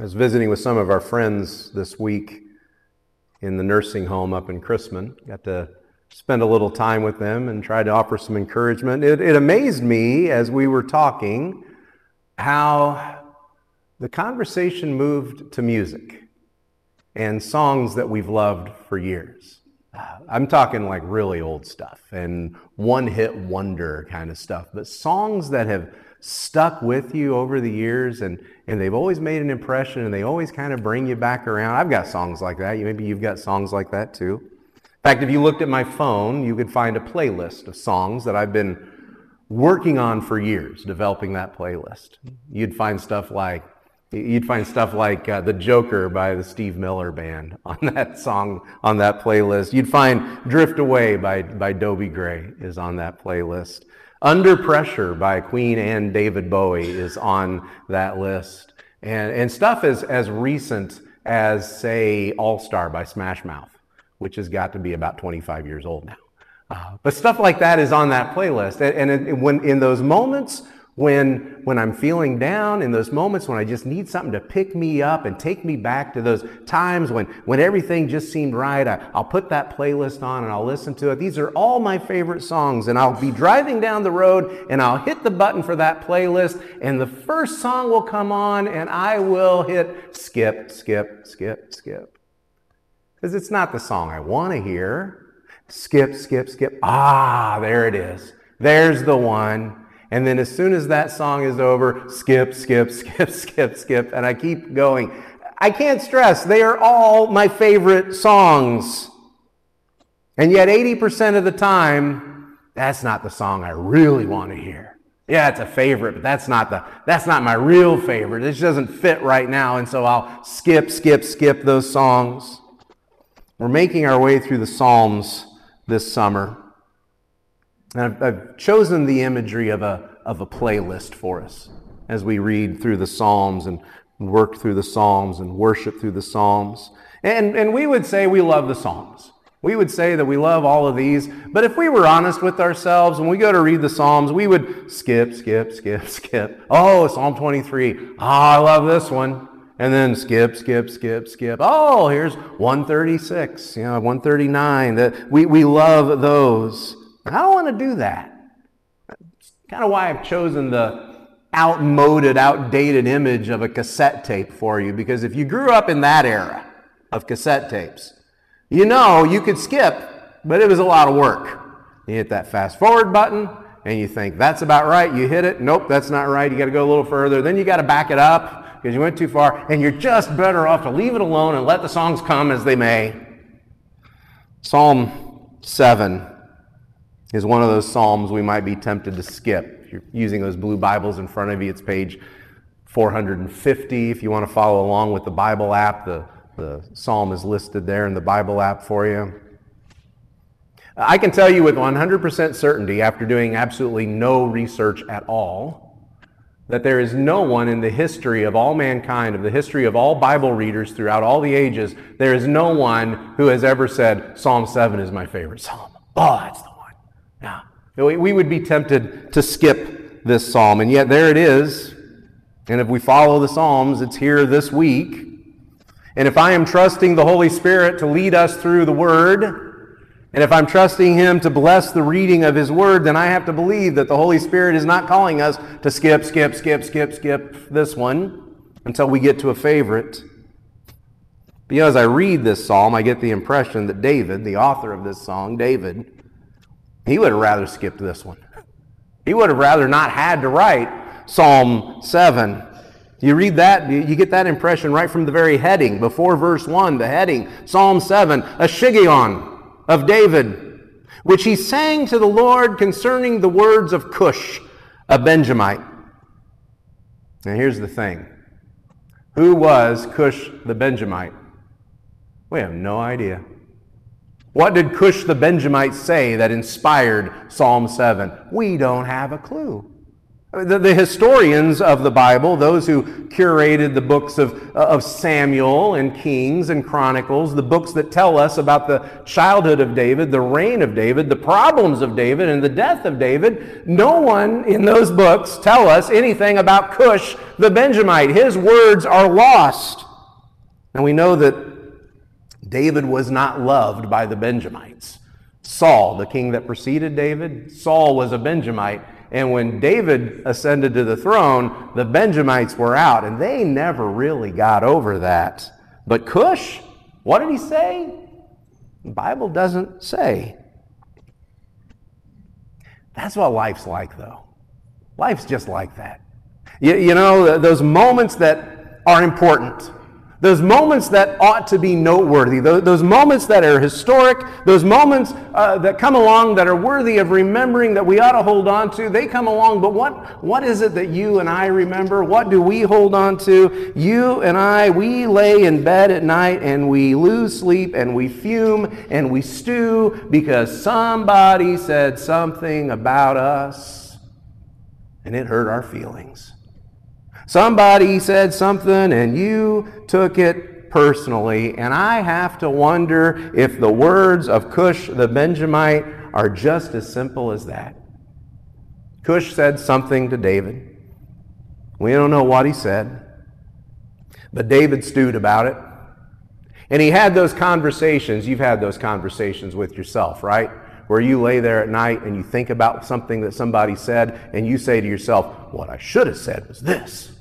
I was visiting with some of our friends this week in the nursing home up in Chrisman. Got to spend a little time with them and try to offer some encouragement. It, it amazed me as we were talking how the conversation moved to music and songs that we've loved for years. Uh, I'm talking like really old stuff and one hit wonder kind of stuff, but songs that have stuck with you over the years and, and they've always made an impression and they always kind of bring you back around. I've got songs like that. Maybe you've got songs like that too. In fact, if you looked at my phone, you could find a playlist of songs that I've been working on for years, developing that playlist. You'd find stuff like You'd find stuff like uh, The Joker by the Steve Miller Band on that song, on that playlist. You'd find Drift Away by, by Dobie Gray is on that playlist. Under Pressure by Queen and David Bowie is on that list. And, and stuff as, as recent as, say, All Star by Smash Mouth, which has got to be about 25 years old now. Uh, but stuff like that is on that playlist. And, and it, when, in those moments when, when I'm feeling down, in those moments when I just need something to pick me up and take me back to those times when, when everything just seemed right, I, I'll put that playlist on and I'll listen to it. These are all my favorite songs, and I'll be driving down the road and I'll hit the button for that playlist, and the first song will come on, and I will hit skip, skip, skip, skip. Because it's not the song I want to hear. Skip, skip, skip. Ah, there it is. There's the one. And then as soon as that song is over, skip, skip, skip, skip, skip, and I keep going. I can't stress, they are all my favorite songs. And yet 80% of the time, that's not the song I really want to hear. Yeah, it's a favorite, but that's not the that's not my real favorite. This doesn't fit right now, and so I'll skip, skip, skip those songs. We're making our way through the Psalms this summer. And I've, I've chosen the imagery of a, of a playlist for us as we read through the Psalms and work through the Psalms and worship through the Psalms. And, and we would say we love the Psalms. We would say that we love all of these, but if we were honest with ourselves, when we go to read the Psalms, we would skip, skip, skip, skip. Oh, Psalm 23. Oh, I love this one. And then skip, skip, skip, skip. Oh, here's 136, you know, 139. That we, we love those. I don't want to do that. That's kind of why I've chosen the outmoded, outdated image of a cassette tape for you, because if you grew up in that era of cassette tapes, you know you could skip, but it was a lot of work. You hit that fast forward button, and you think that's about right. You hit it. Nope, that's not right. You got to go a little further. Then you got to back it up because you went too far, and you're just better off to leave it alone and let the songs come as they may. Psalm 7 is one of those Psalms we might be tempted to skip. If you're using those blue Bibles in front of you, it's page 450. If you want to follow along with the Bible app, the, the Psalm is listed there in the Bible app for you. I can tell you with 100% certainty, after doing absolutely no research at all, that there is no one in the history of all mankind, of the history of all Bible readers throughout all the ages, there is no one who has ever said, Psalm 7 is my favorite psalm. Oh. We would be tempted to skip this psalm, and yet there it is. And if we follow the Psalms, it's here this week. And if I am trusting the Holy Spirit to lead us through the Word, and if I'm trusting Him to bless the reading of His Word, then I have to believe that the Holy Spirit is not calling us to skip, skip, skip, skip, skip this one until we get to a favorite. Because as I read this psalm, I get the impression that David, the author of this song, David, he would have rather skipped this one. He would have rather not had to write Psalm 7. You read that, you get that impression right from the very heading, before verse 1, the heading, Psalm 7, a Shiggaion of David, which he sang to the Lord concerning the words of Cush, a Benjamite. Now here's the thing. Who was Cush the Benjamite? We have no idea. What did Cush the Benjamite say that inspired Psalm 7? We don't have a clue. The, the, historians of the Bible, those who curated the books of, of Samuel and Kings and Chronicles, the books that tell us about the childhood of David, the reign of David, the problems of David, and the death of David, no one in those books tell us anything about Cush the Benjamite. His words are lost. And we know that David was not loved by the Benjamites. Saul, the king that preceded David, Saul was a Benjamite and when David ascended to the throne, the Benjamites were out, and they never really got over that. But Cush, what did he say? The Bible doesn't say. That's what life's like, though. Life's just like that. You, you know, those moments that are important those moments that ought to be noteworthy, those, moments that are historic, those moments uh, that come along that are worthy of remembering that we ought to hold on to, they come along. But what, what is it that you and I remember? What do we hold on to? You and I, we lay in bed at night and we lose sleep and we fume and we stew because somebody said something about us and it hurt our feelings. Somebody said something and you took it personally, and I have to wonder if the words of Cush the Benjamite are just as simple as that. Cush said something to David. We don't know what he said, but David stewed about it. And he had those conversations. You've had those conversations with yourself, right? Where you lay there at night and you think about something that somebody said, and you say to yourself, What I should have said was this.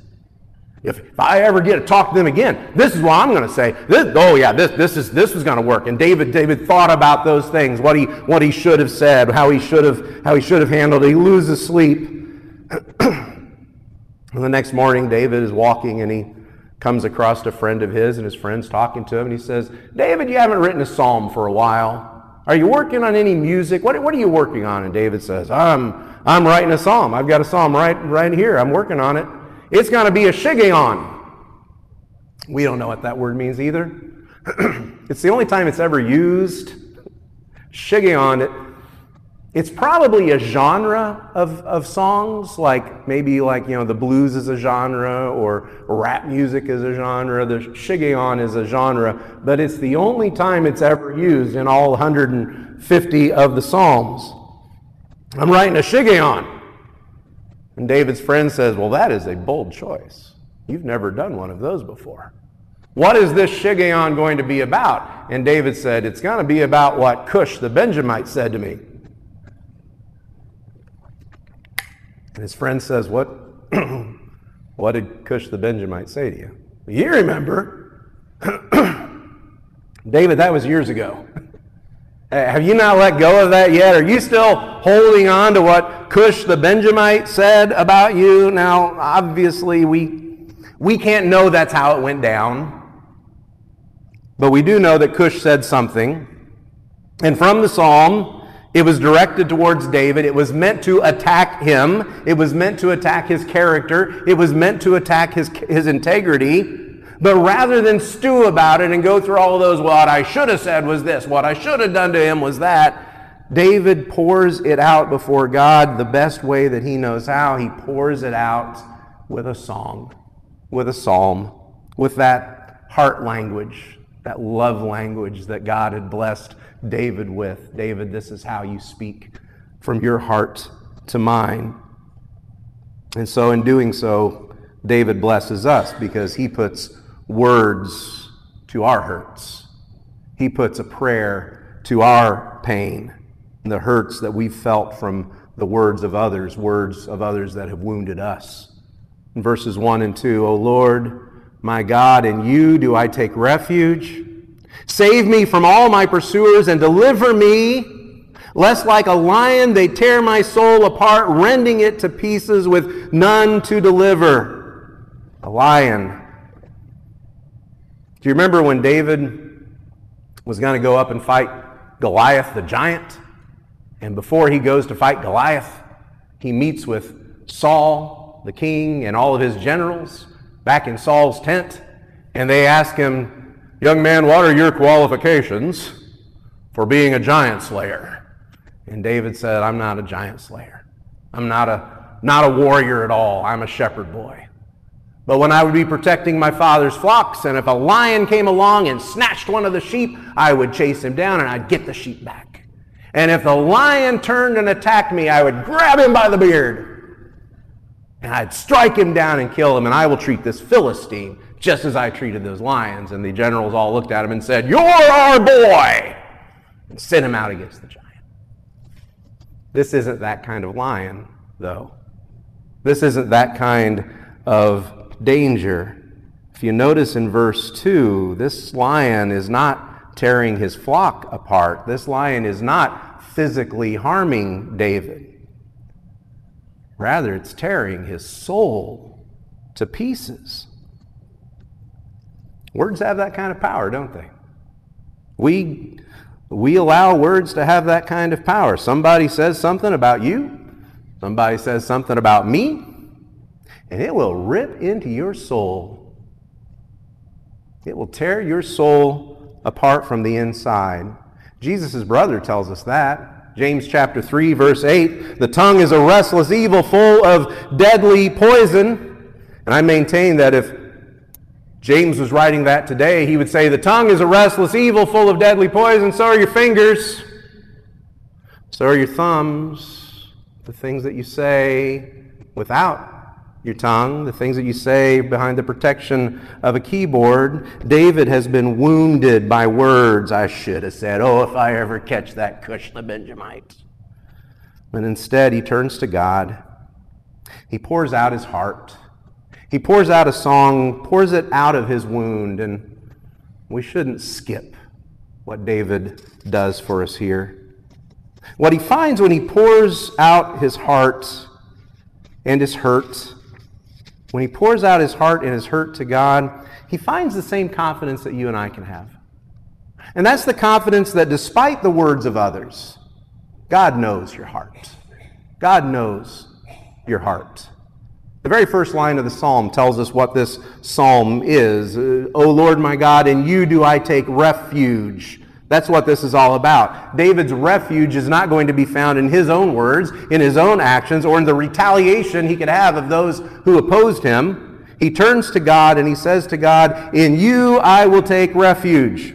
If, if I ever get to talk to them again, this is what I'm going to say. This, oh yeah, this, this is this is going to work. And David David thought about those things, what he what he should have said, how he should have how he should have handled it. He loses sleep. and the next morning, David is walking and he comes across a friend of his, and his friend's talking to him, and he says, "David, you haven't written a psalm for a while. Are you working on any music? What, what are you working on?" And David says, "I'm I'm writing a psalm. I've got a psalm right right here. I'm working on it." It's going to be a shiggaion. We don't know what that word means either. it's the only time it's ever used. Shiggaion, it, it's probably a genre of, of songs, like maybe like, you know, the blues is a genre or rap music is a genre. The shiggaion is a genre, but it's the only time it's ever used in all 150 of the Psalms. I'm writing a shiggaion. And David's friend says, Well, that is a bold choice. You've never done one of those before. What is this Shiggaion going to be about? And David said, It's going to be about what Cush the Benjamite said to me. And his friend says, What, what did Cush the Benjamite say to you? You remember. David, that was years ago. Uh, have you not let go of that yet? Are you still holding on to what Cush the Benjamite said about you? Now, obviously, we, we can't know that's how it went down. But we do know that Cush said something. And from the psalm, it was directed towards David. It was meant to attack him. It was meant to attack his character. It was meant to attack his, his integrity. But rather than stew about it and go through all those, what I should have said was this, what I should have done to him was that, David pours it out before God the best way that he knows how. He pours it out with a song, with a psalm, with that heart language, that love language that God had blessed David with. David, this is how you speak from your heart to mine. And so, in doing so, David blesses us because he puts words to our hurts. He puts a prayer to our pain, the hurts that we've felt from the words of others, words of others that have wounded us. In verses 1 and 2, O Lord, my God, in you do I take refuge. Save me from all my pursuers and deliver me, lest like a lion they tear my soul apart, rending it to pieces with none to deliver. A lion you remember when David was going to go up and fight Goliath the giant? And before he goes to fight Goliath, he meets with Saul, the king, and all of his generals back in Saul's tent. And they ask him, Young man, what are your qualifications for being a giant slayer? And David said, I'm not a giant slayer. I'm not a not a warrior at all. I'm a shepherd boy. But when I would be protecting my father's flocks, and if a lion came along and snatched one of the sheep, I would chase him down and I'd get the sheep back. And if the lion turned and attacked me, I would grab him by the beard and I'd strike him down and kill him. And I will treat this Philistine just as I treated those lions. And the generals all looked at him and said, You're our boy! And sent him out against the giant. This isn't that kind of lion, though. This isn't that kind of danger. If you notice in verse 2, this lion is not tearing his flock apart. This lion is not physically harming David. Rather, it's tearing his soul to pieces. Words have that kind of power, don't they? We, we allow words to have that kind of power. Somebody says something about you, somebody says something about me, and it will rip into your soul. It will tear your soul apart from the inside. Jesus' brother tells us that. James chapter 3, verse 8 The tongue is a restless evil full of deadly poison. And I maintain that if James was writing that today, he would say, The tongue is a restless evil full of deadly poison, so are your fingers, so are your thumbs, the things that you say without your tongue, the things that you say behind the protection of a keyboard. David has been wounded by words I should have said, Oh, if I ever catch that Cush the Benjamite. But instead, he turns to God. He pours out his heart. He pours out a song, pours it out of his wound, and we shouldn't skip what David does for us here. What he finds when he pours out his heart and his hurt when he pours out his heart and his hurt to God, he finds the same confidence that you and I can have. And that's the confidence that despite the words of others, God knows your heart. God knows your heart. The very first line of the psalm tells us what this psalm is. O Lord my God, in you do I take refuge. That's what this is all about. David's refuge is not going to be found in his own words, in his own actions, or in the retaliation he could have of those who opposed him. He turns to God and he says to God, In you I will take refuge.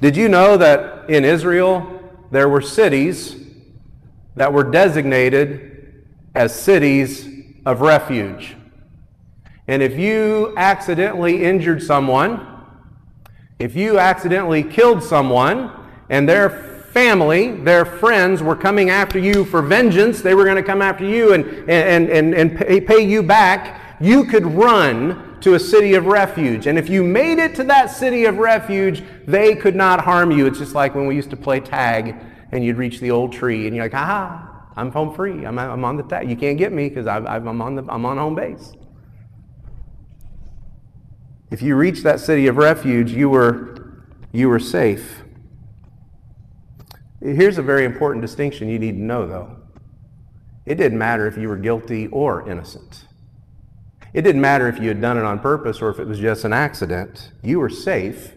Did you know that in Israel there were cities that were designated as cities of refuge? And if you accidentally injured someone, if you accidentally killed someone and their family, their friends were coming after you for vengeance, they were going to come after you and, and, and, and pay, you back, you could run to a city of refuge. And if you made it to that city of refuge, they could not harm you. It's just like when we used to play tag and you'd reach the old tree and you're like, aha, I'm home free. I'm, I'm on the tag. You can't get me because I'm, on the, I'm on home base. If you reached that city of refuge, you were, you were safe. Here's a very important distinction you need to know, though. It didn't matter if you were guilty or innocent. It didn't matter if you had done it on purpose or if it was just an accident. You were safe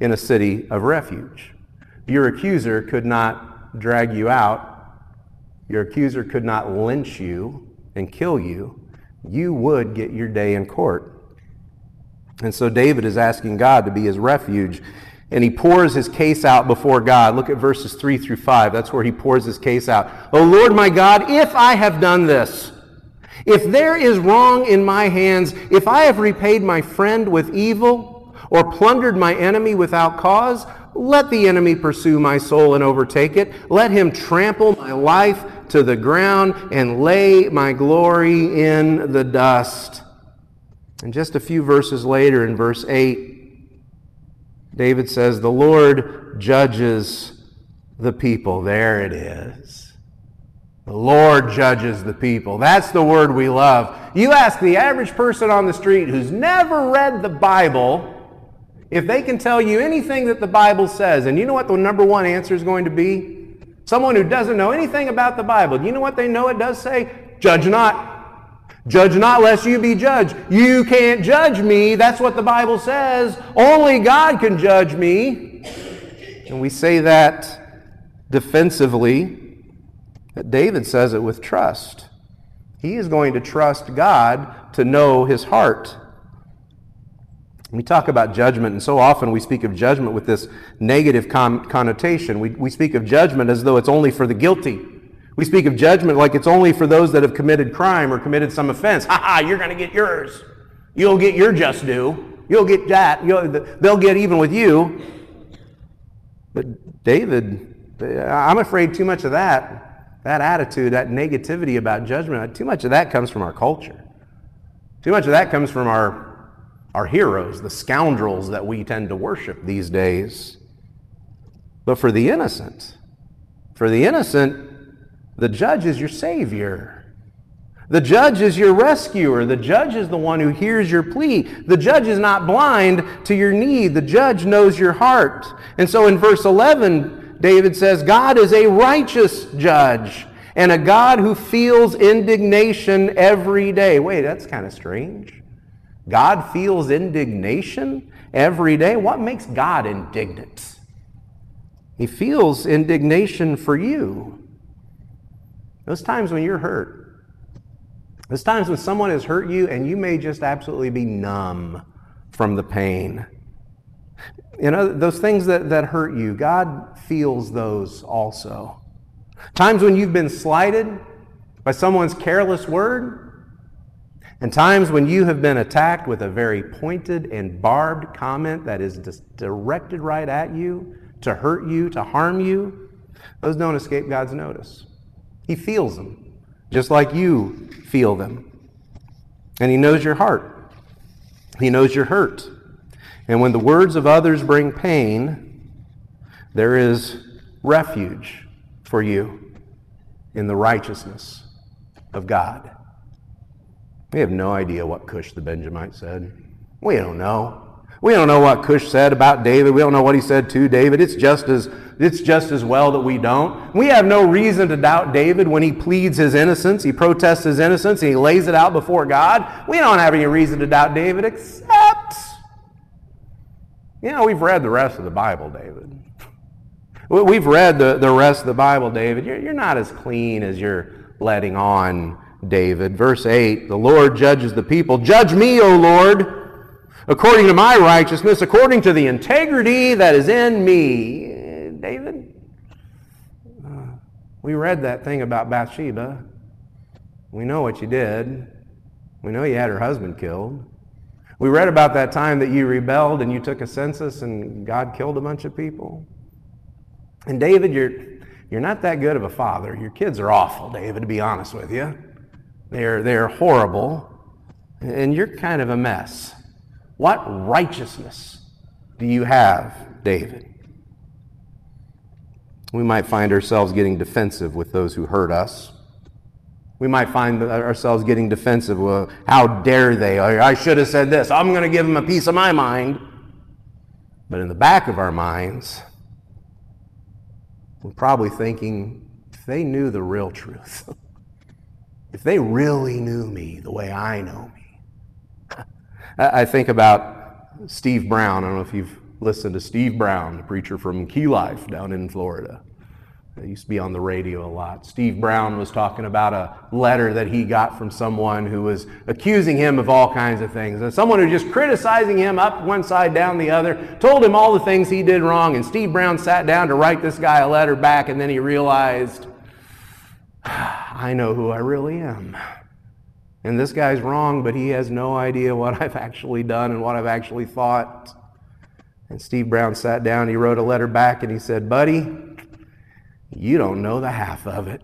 in a city of refuge. Your accuser could not drag you out. Your accuser could not lynch you and kill you. You would get your day in court. And so David is asking God to be his refuge. And he pours his case out before God. Look at verses 3 through 5. That's where he pours his case out. Oh Lord my God, if I have done this, if there is wrong in my hands, if I have repaid my friend with evil, or plundered my enemy without cause, let the enemy pursue my soul and overtake it. Let him trample my life to the ground and lay my glory in the dust. And just a few verses later, in verse 8, David says, The Lord judges the people. There it is. The Lord judges the people. That's the word we love. You ask the average person on the street who's never read the Bible if they can tell you anything that the Bible says, and you know what the number one answer is going to be? Someone who doesn't know anything about the Bible. You know what they know it does say? Judge not. Judge not lest you be judged. You can't judge me. That's what the Bible says. Only God can judge me. And we say that defensively. But David says it with trust. He is going to trust God to know his heart. We talk about judgment, and so often we speak of judgment with this negative con- connotation. We, we speak of judgment as though it's only for the guilty. We speak of judgment like it's only for those that have committed crime or committed some offense. Ha ha, you're going to get yours. You'll get your just due. You'll get that. You'll, they'll get even with you. But David, I'm afraid too much of that, that attitude, that negativity about judgment, too much of that comes from our culture. Too much of that comes from our our heroes, the scoundrels that we tend to worship these days. But for the innocent, for the innocent, the judge is your savior. The judge is your rescuer. The judge is the one who hears your plea. The judge is not blind to your need. The judge knows your heart. And so in verse 11, David says, God is a righteous judge and a God who feels indignation every day. Wait, that's kind of strange. God feels indignation every day. What makes God indignant? He feels indignation for you. Those times when you're hurt, those times when someone has hurt you and you may just absolutely be numb from the pain. You know, those things that, that hurt you, God feels those also. Times when you've been slighted by someone's careless word, and times when you have been attacked with a very pointed and barbed comment that is directed right at you, to hurt you, to harm you, those don't escape God's notice. He feels them, just like you feel them. And He knows your heart, He knows your hurt. And when the words of others bring pain, there is refuge for you in the righteousness of God. We have no idea what Cush the Benjamite said. We don't know. We don't know what Cush said about David. We don't know what he said to David. It's just as it's just as well that we don't. We have no reason to doubt David when he pleads his innocence, he protests his innocence, and he lays it out before God. We don't have any reason to doubt David except you know, we've read the rest of the Bible, David. We've read the, the rest of the Bible, David. You're, you're not as clean as you're letting on David. Verse 8 The Lord judges the people. Judge me, O Lord, according to my righteousness, according to the integrity that is in me. David, uh, we read that thing about Bathsheba. We know what you did. We know you had her husband killed. We read about that time that you rebelled and you took a census and God killed a bunch of people. And David, you're, you're not that good of a father. Your kids are awful, David, to be honest with you. They're, they're horrible, and you're kind of a mess. What righteousness do you have, David? We might find ourselves getting defensive with those who hurt us. We might find ourselves getting defensive. Well, how dare they? I should have said this. I'm going to give them a piece of my mind. But in the back of our minds, we're probably thinking, if they knew the real truth, if they really knew me the way I know me. I think about Steve Brown. I don't know if you've listened to Steve Brown, the preacher from Key Life down in Florida. He used to be on the radio a lot. Steve Brown was talking about a letter that he got from someone who was accusing him of all kinds of things. And someone who was just criticizing him up one side, down the other, told him all the things he did wrong. And Steve Brown sat down to write this guy a letter back, and then he realized I know who I really am. And this guy's wrong, but he has no idea what I've actually done and what I've actually thought. And Steve Brown sat down, he wrote a letter back, and he said, Buddy, you don't know the half of it.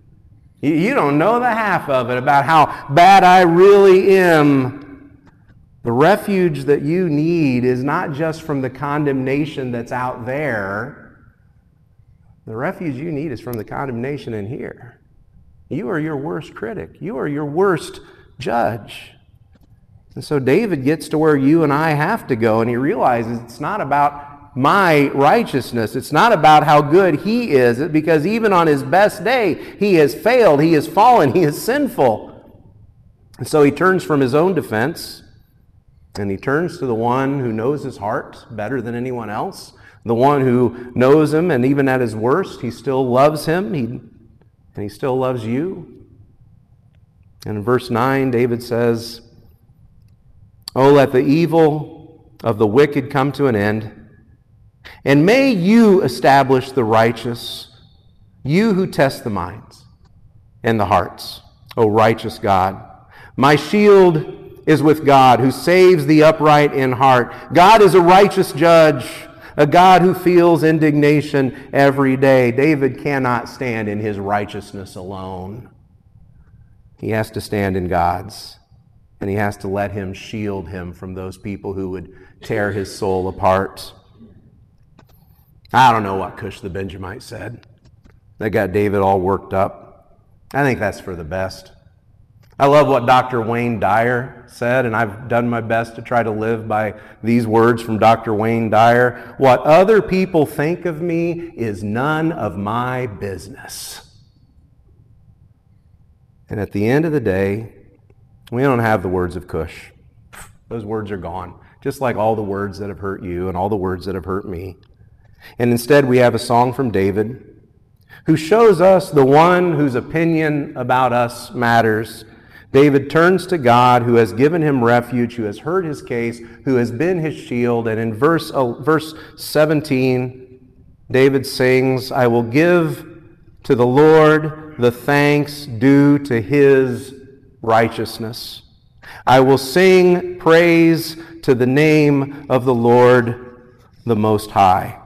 you don't know the half of it about how bad I really am. The refuge that you need is not just from the condemnation that's out there the refuge you need is from the condemnation in here. You are your worst critic. You are your worst judge. And so David gets to where you and I have to go, and he realizes it's not about my righteousness. It's not about how good he is, because even on his best day, he has failed, he has fallen, he is sinful. And so he turns from his own defense, and he turns to the one who knows his heart better than anyone else, the one who knows him, and even at his worst, he still loves him. He, And he still loves you. And in verse 9, David says, Oh, let the evil of the wicked come to an end, and may you establish the righteous, you who test the minds and the hearts, O righteous God. My shield is with God, who saves the upright in heart. God is a righteous judge a God who feels indignation every day. David cannot stand in his righteousness alone. He has to stand in God's, and he has to let him shield him from those people who would tear his soul apart. I don't know what Cush the Benjamite said. That got David all worked up. I think that's for the best. I love what Dr. Wayne Dyer said, and I've done my best to try to live by these words from Dr. Wayne Dyer. What other people think of me is none of my business. And at the end of the day, we don't have the words of Cush. Those words are gone, just like all the words that have hurt you and all the words that have hurt me. And instead, we have a song from David who shows us the one whose opinion about us matters David turns to God who has given him refuge, who has heard his case, who has been his shield. And in verse, uh, verse 17, David sings, I will give to the Lord the thanks due to his righteousness. I will sing praise to the name of the Lord the Most High.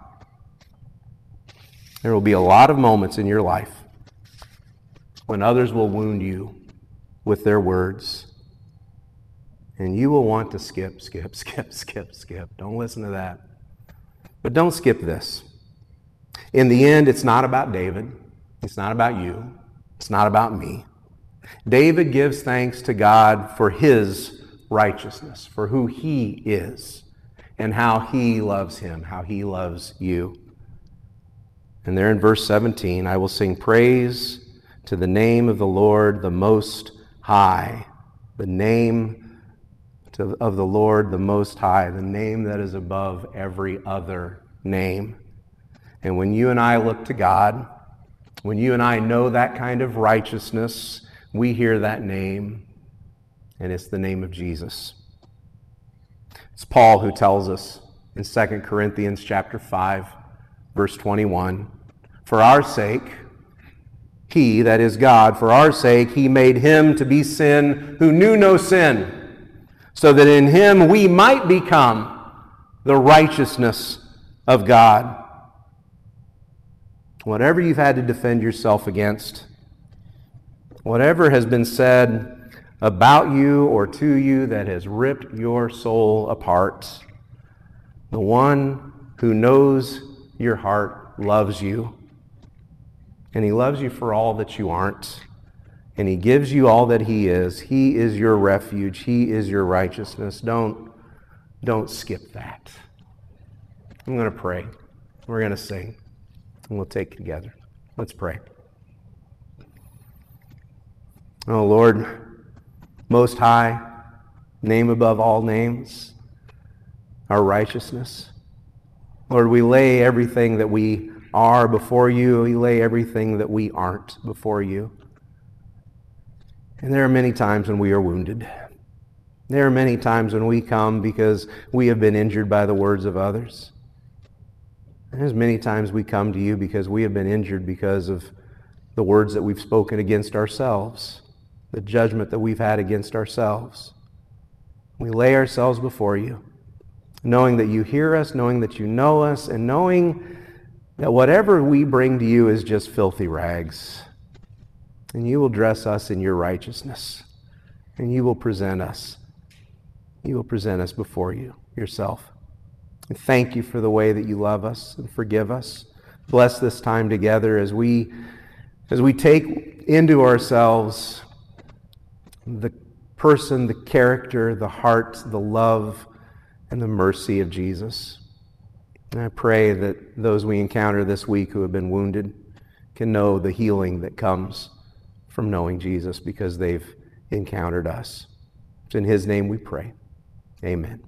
There will be a lot of moments in your life when others will wound you with their words. And you will want to skip, skip, skip, skip, skip. Don't listen to that. But don't skip this. In the end, it's not about David. It's not about you. It's not about me. David gives thanks to God for his righteousness, for who he is, and how he loves him, how he loves you. And there in verse 17, I will sing praise to the name of the Lord, the Most High, the name to, of the Lord the Most High, the name that is above every other name. And when you and I look to God, when you and I know that kind of righteousness, we hear that name, and it's the name of Jesus. It's Paul who tells us in 2 Corinthians chapter 5, verse 21, For our sake, he, that is God, for our sake, he made him to be sin who knew no sin, so that in him we might become the righteousness of God. Whatever you've had to defend yourself against, whatever has been said about you or to you that has ripped your soul apart, the one who knows your heart loves you and He loves you for all that you aren't. And He gives you all that He is. He is your refuge. He is your righteousness. Don't, don't skip that. I'm going to pray. We're going to sing. And we'll take together. Let's pray. Oh, Lord, Most High, name above all names, our righteousness. Lord, we lay everything that we are before you. We lay everything that we aren't before you. And there are many times when we are wounded. There are many times when we come because we have been injured by the words of others. And there's many times we come to you because we have been injured because of the words that we've spoken against ourselves, the judgment that we've had against ourselves. We lay ourselves before you, knowing that you hear us, knowing that you know us, and knowing that whatever we bring to you is just filthy rags. And you will dress us in your righteousness. And you will present us. You will present us before you yourself. And thank you for the way that you love us and forgive us. Bless this time together as we as we take into ourselves the person, the character, the heart, the love, and the mercy of Jesus. And I pray that those we encounter this week who have been wounded can know the healing that comes from knowing Jesus because they've encountered us. It's in His name we pray. Amen.